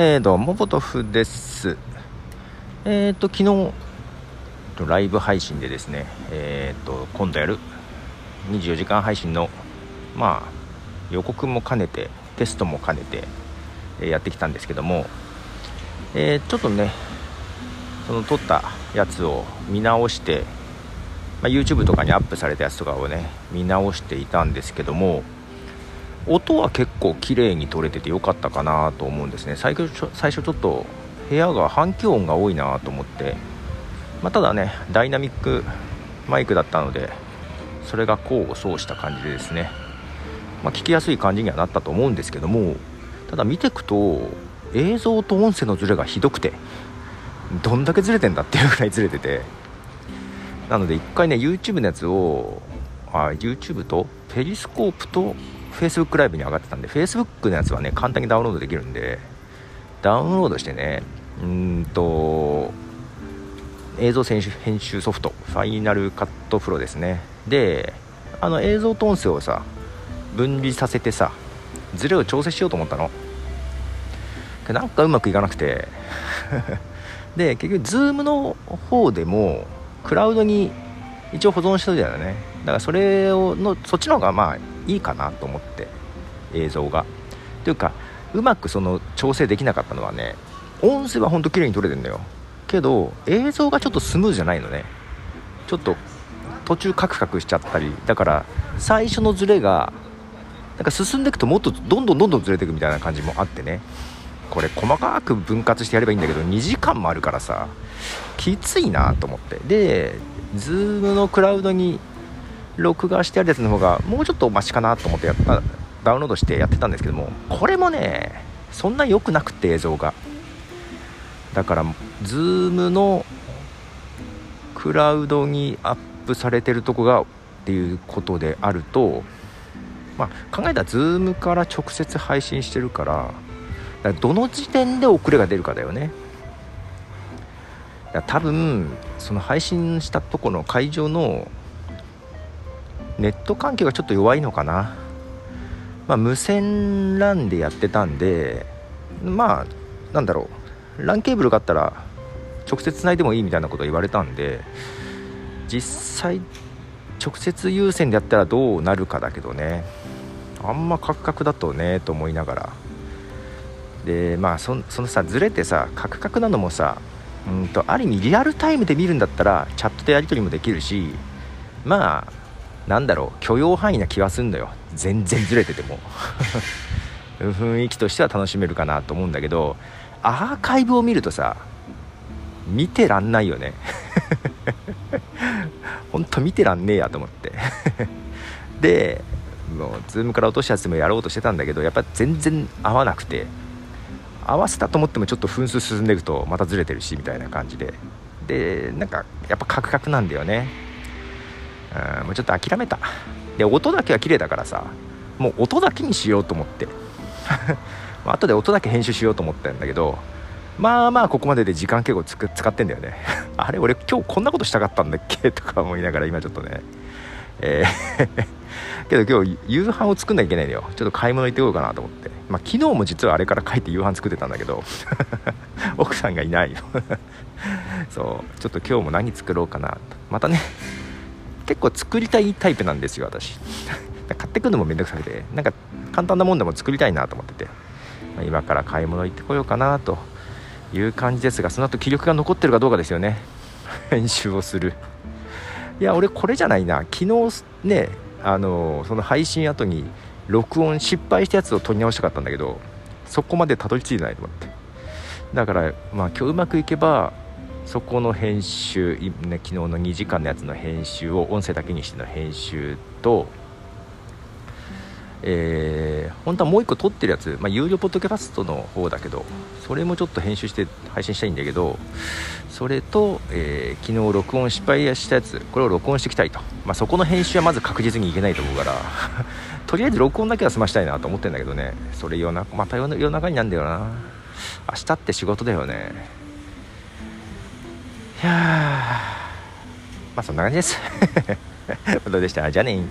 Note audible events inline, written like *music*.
えー、どうもポトフです。えっ、ー、と昨日ライブ配信でですねえっ、ー、と今度やる24時間配信のまあ予告も兼ねてテストも兼ねて、えやってきたんですけどもえー、ちょっとねその撮ったやつを見直して、まあ、YouTube とかにアップされたやつとかをね見直していたんですけども音は結構綺麗に撮れててよかったかなと思うんですね。最初最初ちょっと部屋が反響音が多いなと思って、まあ、ただねダイナミックマイクだったのでそれが功を奏した感じでですね、まあ、聞きやすい感じにはなったと思うんですけどもただ見ていくと映像と音声のズレがひどくてどんだけずれてんだっていうぐらいずれてて。なので1回ね YouTube のやつをあ YouTube とペリスコープと Facebook ライブに上がってたんで Facebook のやつはね簡単にダウンロードできるんでダウンロードしてねうんと映像編集編集ソフトファイナルカットプロですね。であの映像と音声をさ分離させてさズレを調整しようと思ったの。なんかうまくいかなくて *laughs* で結局 Zoom の方でもクラウドに一応保存してるじゃないね。だからそれをのそっちの方がまあいいかなと思って映像が。というかうまくその調整できなかったのはね音声はほんと綺麗に撮れてるんだよ。けど映像がちょっとスムーズじゃないのね。ちょっと途中カクカクしちゃったりだから最初のズレがなんか進んでいくともっとどんどんどんどんずれていくみたいな感じもあってね。これ細かく分割してやればいいんだけど2時間もあるからさきついなと思って。で Zoom のクラウドに録画してあるやつの方がもうちょっとマシかなと思ってやったダウンロードしてやってたんですけどもこれもねそんな良くなくて映像が。だから Zoom のクラウドにアップされてるとこがっていうことであるとまあ、考えたら Zoom から直接配信してるからだどの時点で遅れが出るかだよね。多分その配信したとこの会場のネット環境がちょっと弱いのかな、まあ、無線 LAN でやってたんでまあなんだろう。LAN ケーブルがあったら直接つないでもいいみたいなこと言われたんで実際直接優先でやったらどうなるかだけどね。あんまカクカクだとねと思いながら。でまあそのさずれてさカクカクなのもさうんとある意味リアルタイムで見るんだったらチャットでやり取りもできるしまあなんだろう許容範囲な気はすんだよ。全然ずれてても。*laughs* 雰囲気としては楽しめるかなと思うんだけどアーカイブを見るとさ見てらんないよね。ほんと見てらんねえやと思って。*laughs* でもうズームから落としたやつもやろうとしてたんだけどやっぱ全然合わなくて合わせたと思ってもちょっと分数進んでいくとまたずれてるしみたいな感じで。でなんかやっぱカクカクなんだよね。うんもうちょっと諦めた。で音だけは綺麗だからさもう音だけにしようと思って。*laughs* 後で音だけ編集しようと思ったんだけどまあまあここまでで時間結構つく使ってんだよね。*laughs* あれ俺今日こんなことしたかったんだっけ？*laughs* とか思いながら今ちょっとね。えーけど今日夕飯を作んなきゃいけないんだよ。ちょっと買い物行ってこようかなと思って。まあ昨日も実はあれから帰って夕飯作ってたんだけど奥さんがいないよそう。ちょっと今日も何作ろうかな。とまたね。結構作りたいタイプなんですよ私。*laughs* 買ってくるのもめんどくさくてなんか簡単なもんでも作りたいなと思ってて、今から買い物行ってこようかなという感じですがその後気力が残ってるかどうかですよね。*laughs* 編集をする。いや俺これじゃないな。昨日ねあのその配信後に録音失敗したやつを撮り直したかったんだけどそこまでたどり着いてないと思って。だからまあ今日うまくいけばそこの編集、ね、昨日の2時間のやつの編集を音声だけにしての編集とえー、本当はもう1個撮ってるやつ、まあ、有料ポッドキャストの方だけどそれもちょっと編集して配信したいんだけどそれと、えー、昨日録音失敗したやつこれを録音していきたいと、まあ、そこの編集はまず確実にいけないと思うから *laughs* とりあえず録音だけは済ましたいなと思ってるんだけどね。それ夜中また夜中になんだよな。明日って仕事だよね。いやまあそんな感じです。*laughs* どうでした？じゃあね。